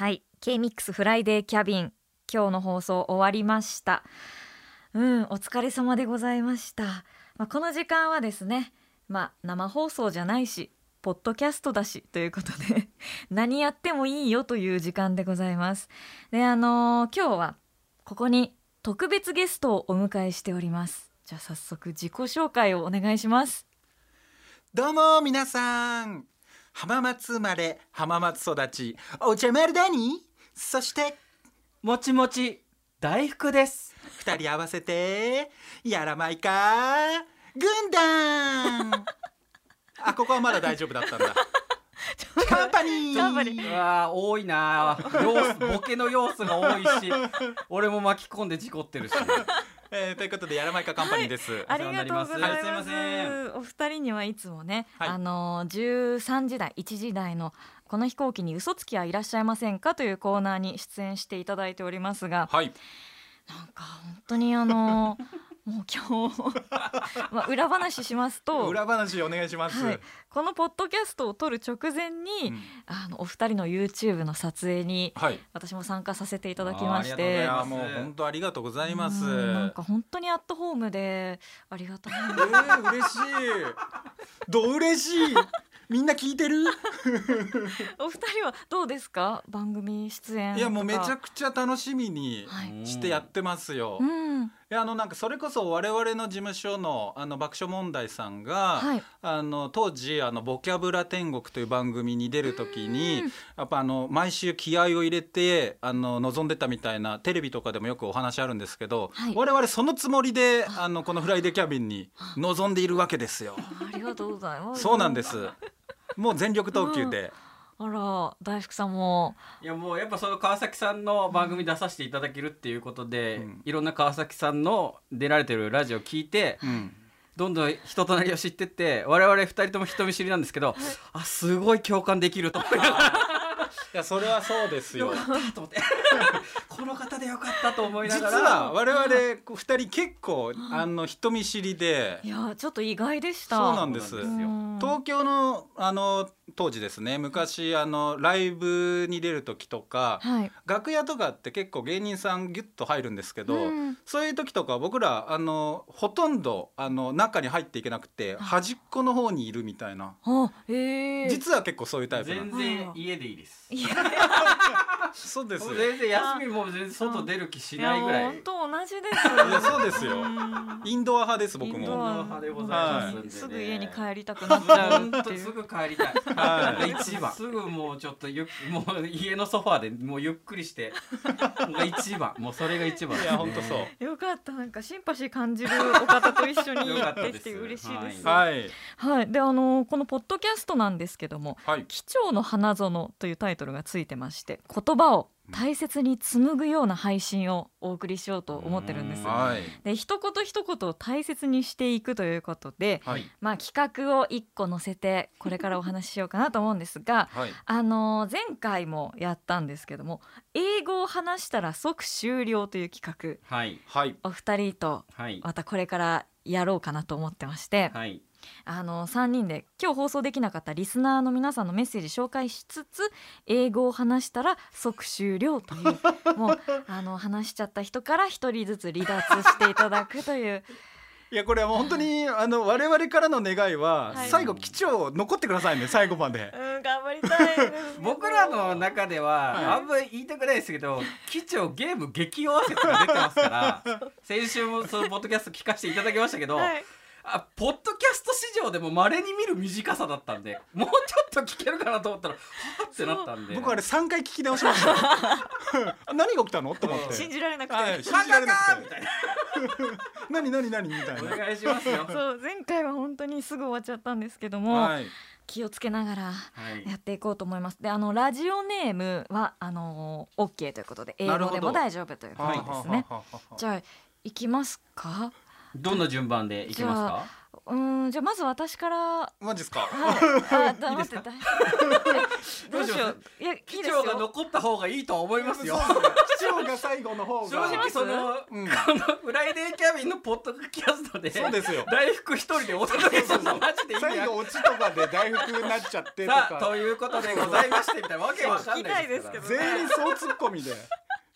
はい。K-MIX フライデーキャビン今日の放送終わりました。うんお疲れ様でございました、まあ、この時間はですねまあ生放送じゃないしポッドキャストだしということで 何やってもいいよという時間でございます。であのー今日はここに特別ゲストをお迎えしております。じゃあ早速自己紹介をお願いします。どうも皆さん。浜松生まれ浜松育ち。お茶丸だに？そしてもちもち大福です。二人合わせてやらまいか？軍団！あここはまだ大丈夫だったんだ。カンパニー！カンパニうわー多いな。ー要素ボケの要素が多いし俺も巻き込んで事故ってるし えーということでやらまいかカンパニーです、ありがとうございます。はいすいません。お二人にはいつもね、はい。あの13時台、1時台のこの飛行機に嘘つきはいらっしゃいませんか？というコーナーに出演していただいておりますが、はい。なんか本当にあのもう今日。まあ裏話しますと、裏話お願いします、はい、このポッドキャストを撮る直前に、うん。あのお二人の YouTube の撮影にはい。私も参加させていただきまして。いりがやもう本当ありがとうございます。うんなんか本当にアットホームでありがたいえー、嬉しい。どう嬉しい。みんな聞いてる？お二人はどうですか？番組出演いやもうめちゃくくちゃ楽しみにはいしてやってますよ、うん。いやあのなんかそれこそ我々の事務所のあの爆笑問題さんが、はいあの当時あのボキャブラ天国という番組に出る時にうんやっぱあの毎週気合を入れてあの望んでたみたいなテレビとかでもよくお話あるんですけど、はい我々そのつもりであのこのフライデーキャビンに望んでいるわけですよ。ありがとうございますそうなんです。もう全力投球で。あら大福さんも。いやもうやっぱその川崎さんの番組出させていただけるっていうことで、うん。いろんな川崎さんの出られてるラジオ聞いて、うん。どんどん人となりを知ってって我々二人とも人見知りなんですけど、あすごい共感できると思いながらいやそれはそうですよ。よか。ったと思ってこの方でよかったと思いな実がら。は我々こう二人結構あの人見知りで。いやちょっと意外でした。そうなんです。東京のあの当時ですね昔あのライブに出る時とかはい。楽屋とかって結構芸人さんギュッと入るんですけど、うん。そういう時とか僕らあのほとんどあの中に入っていけなくて端っこの方にいるみたいな。実は結構そういうタイプなん全で然家でいいです そうですもう全然休みも全然外出る気しないぐらい。本当同じです。いやそうですよ。うん。インドア派です僕インドもア派でございます。す。ぐ家に帰りたくなっちゃう本っていう。当すぐ帰りたい。はい。一番。すぐもうちょっとゆっもう家のソファーでもうゆっくりして。が一番。もうそれが一番。いや本当そう。よかった。なんかシンパシー感じるお方と一緒に。できて嬉しいです。ははい。はい、であのこのポッドキャストなんですけどもはい「貴重の花園」というタイトルがついてまして言葉を大切に紡ぐような配信をお送りしようと思ってるんですうん。はい。で一言一言を大切にしていくということで、はい。まあ、企画を一個載せてこれからお話ししようかなと思うんですが はい。あの前回もやったんですけども英語を話したら即終了という企はい。はい。画お二人とはい。またこれからやろうかなと思ってまして、はい。あの3人で今日放送できなかったリスナーの皆さんのメッセージ紹介しつつ英語を話したら即終了というもうあの話しちゃった人から一人ずつ離脱していただくという。いやこれはもう本当にあの我々からの願いは、はい最後機長残ってくださいね最後まで。うん頑張りたい僕らの中では、はいあんまり言いたくないですけど機長ゲーム激弱説が出てますから先週もそのポッドキャスト聞かせていただきましたけど、はいあポッドキャスト史上でも稀に見る短さだったんでもうちょっと聞けるかなと思ったらはあってなったんで僕あれ3回聞き直しました。何が起きたの？と思って。信じられなくて、はい信カじられなくてカカみたいな 何何何みたいおな。願いしますよそう前回は本当にすぐ終わっちゃったんですけども、はい。気をつけながらはいやっていこうと思います。であのラジオネームはあの OK ということで英語でも大丈夫ということですね。じゃあ行きますか？どんな順番でいきますか？うんじゃあまず私から。マジですか？はい。あだいいですか？待ってだどうしよういや機長がよ。残った方がいいとは思いますよ。そうですね。機長が最後の方正が直その、うん。このフライデーキャビンのポッドキャストでそうですよ。大福一人でお届けするのマジで最後オチとかで大福になっちゃってという。ことでございましてみたいなわけわかんないです全員総ツッコミでなっちゃう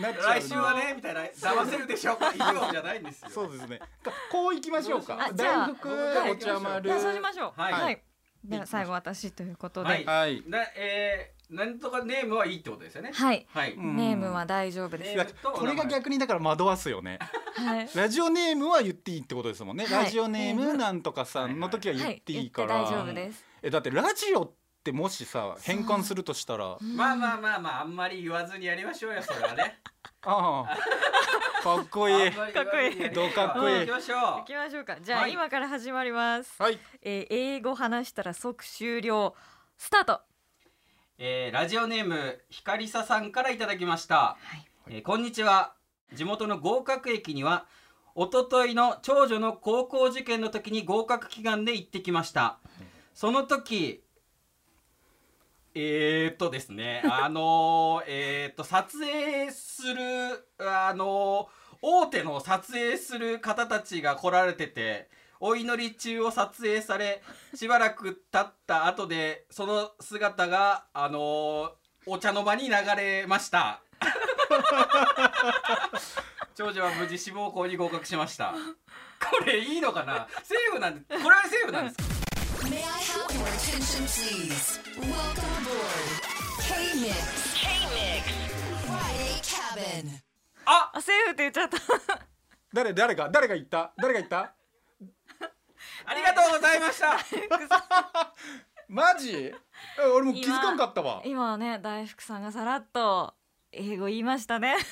来週はねみたいな騙せるでしょ。うか以上じゃないんですよ。そうですね。かこういきましょうか。あじゃあ大福はいお茶丸。じゃあそうしましょう。はい。はい。では最後私ということで。はい。はい。なえー、なんとかネームはいいってことですよね。はい。はい、うんネームは大丈夫です。これが逆にだから惑わすよね。はい。ラジオネームは言っていいってことですもんね、はい。ラジオネームなんとかさんの時は言っていいから、大丈夫です。えだってラジオってもしさ変換するとしたら。まあまあまあまああんまり言わずにやりましょうよそれはね。ああ。かっこいい。あんまり言わずにやりましょう。どうかっこいい。行きましょ行きましょうか。じゃあ、はい。今から始まります、はい。えー英語話したら即終了。スタート。う、えー、ラジオネームひかりささんからいただきました、えーこんにちは。地元の合格駅には一昨日の長女の高校受験の時に合格祈願で行ってきました。その時えー、っとですね あのー、えー、っと撮影するあのー大手の撮影する方たちが来られててお祈り中を撮影されしばらく経った後でその姿があのーお茶の間に流れました。長女は無事志望校に合格しました。これいいのかな？セーフなんでこれはセーフなんですか？May I have your attention, please? Welcome aboard. K-Mix. K-Mix. Friday Cabin. ああセーフって言っちゃった。誰誰が誰が言った？誰が言った？ありがとうございました。マジ？え俺も気づかんかったわ。今ね大福さんがさらっと英語言いましたね。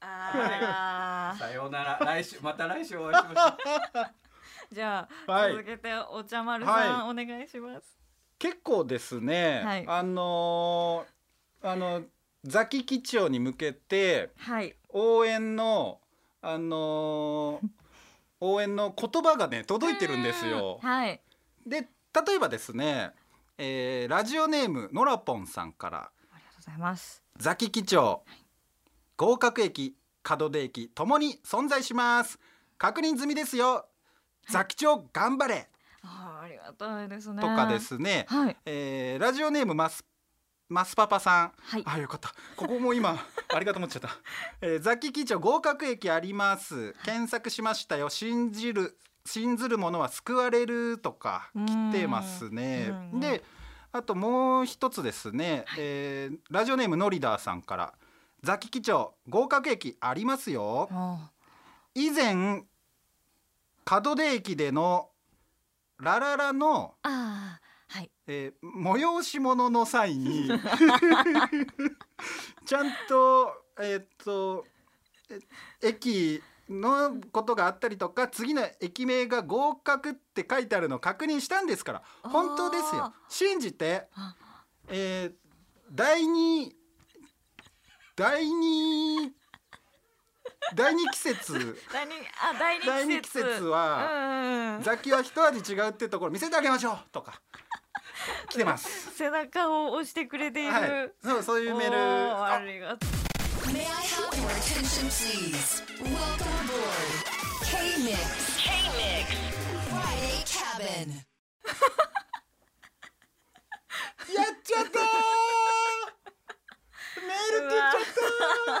あー。さようなら。来週また来週お会いしましょうじゃあ、はい。続けてお茶丸さん、はお願いします。結構ですね、はい。あのーあのザキ基調に向けてはい。応援のあのー応援の言葉がね届いてるんですよ。うん。はい。で例えばですね、えーラジオネームのらぽんさんからありがとうございます。ザキ基調合格駅門出駅ともに存在します。確認済みですよザキ長頑張れ。あーありがたいですね。とかですね、はい。えーラジオネームマスマスパパさん、はい。あよかった。ここも今 ありがとう思っちゃった、えー、ザキ基調合格駅あります。検索しましたよ。信じる信ずる者は救われるとか来てますね。うん。うんであともう一つですね、えーラジオネームノリダーさんから。ザキ基調合格駅ありますよ。あ以前門出駅でのラララのあーはい。えー催し物の際に ちゃんとえーっとえ駅のことがあったりとか次の駅名が合格って書いてあるのを確認したんですから本当ですよ。信じて。あ、えー第二第二 第二季節。第二あ第二季節。第二季節はうんうんザキは一味違うってところ見せてあげましょうとか。来てます。背中を押してくれている、はい、そうそういうメール。おーあ。ありがと May I have your attention, please? Welcome aboard K-Mix. K-Mix. Friday Cabin. やっちゃったー。メールって言っちゃ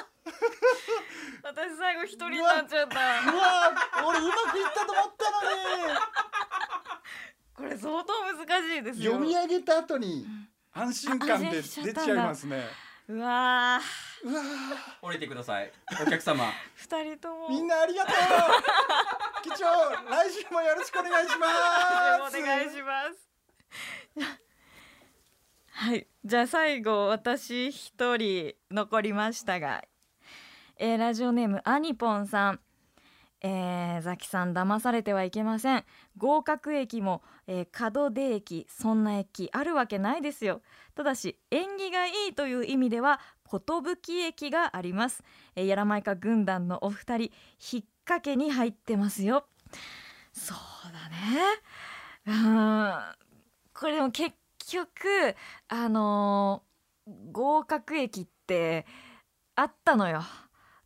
っう私最後一人になっちゃった。たうわー俺うまくいったと思ったのこれ相当難しいですよ。に読み上げた後に。安心感で出ちゃいますね。うわー。うわ降りてください。お客様。二人とも。ーみんなありがとう。機長来週もよろしくお願いします。お願いします。はい。じゃあ最後私一人残りましたが、えーラジオネームアニポンさん。えー、ザキさん騙されてはいけません。合格駅も、えー門出駅そんな駅あるわけないですよ。ただし縁起がいいという意味では寿駅があります、えー、やらまいか軍団のお二人引っかけに入ってますよ。そうだね。うん。これでも結局あの合格駅ってあったのよ。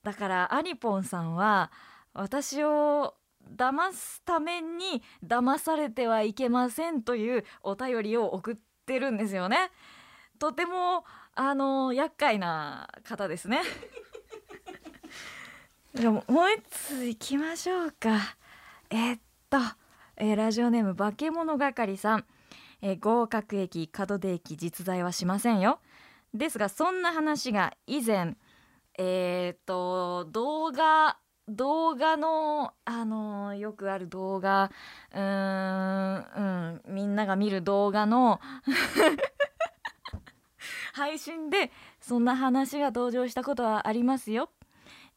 だからアニポンさんは私を騙すために騙されてはいけませんというお便りを送ってるんですよね。とてもあの厄介な方ですね。じゃもう一つ行きましょうか。えーっと、えーラジオネーム化け物係さん、えー合格駅門出駅実在はしませんよ。ですがそんな話が以前えーと動画動画のあのよくある動画うん、うん、みんなが見る動画の 配信でそんな話が登場したことはありますよ。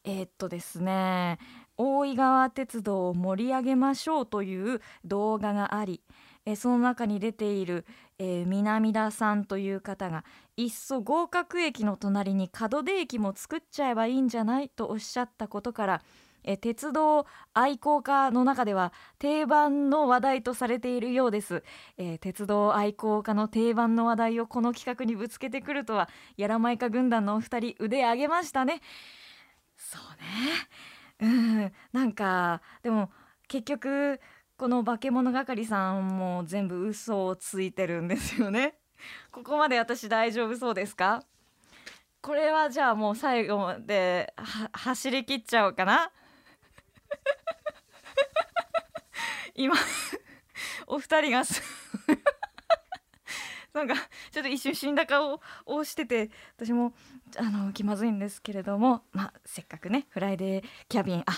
えーっとですね大井川鉄道を盛り上げましょうという動画がありえその中に出ている、えー南田さんという方がいっそ合格駅の隣に門出駅も作っちゃえばいいんじゃないとおっしゃったことからえ鉄道愛好家の中では定番の話題とされているようです、えー鉄道愛好家の定番の話題をこの企画にぶつけてくるとはやらまいか軍団のお二人腕上げましたね。そうね。うん。なんかでも結局この化け物係さんも全部嘘をついてるんですよね。ここまで私大丈夫そうですか？これはじゃあもう最後まで走り切っちゃおうかな？今お二人が なんかちょっと一瞬死んだ顔をしてて私もあの気まずいんですけれどもまあせっかくねフライデーキャビンあ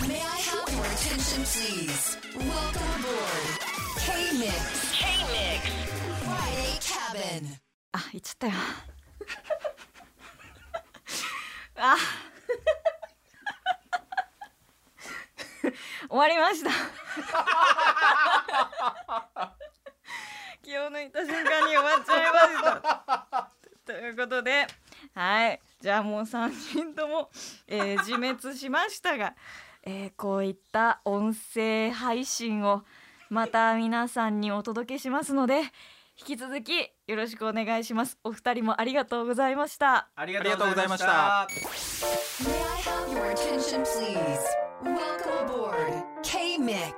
May I have your attention, please? Welcome aboard K-Mix. Cabin. あ言っちゃったよ。あ。終わりました。気を抜いた瞬間に終わっちゃいました。ということではい。じゃあもう3人とも、えー自滅しましたが、えーこういった音声配信をまた皆さんにお届けしますので引き続きよろしくお願いします。お二人もありがとうございました。ありがとうございましあた。ま May I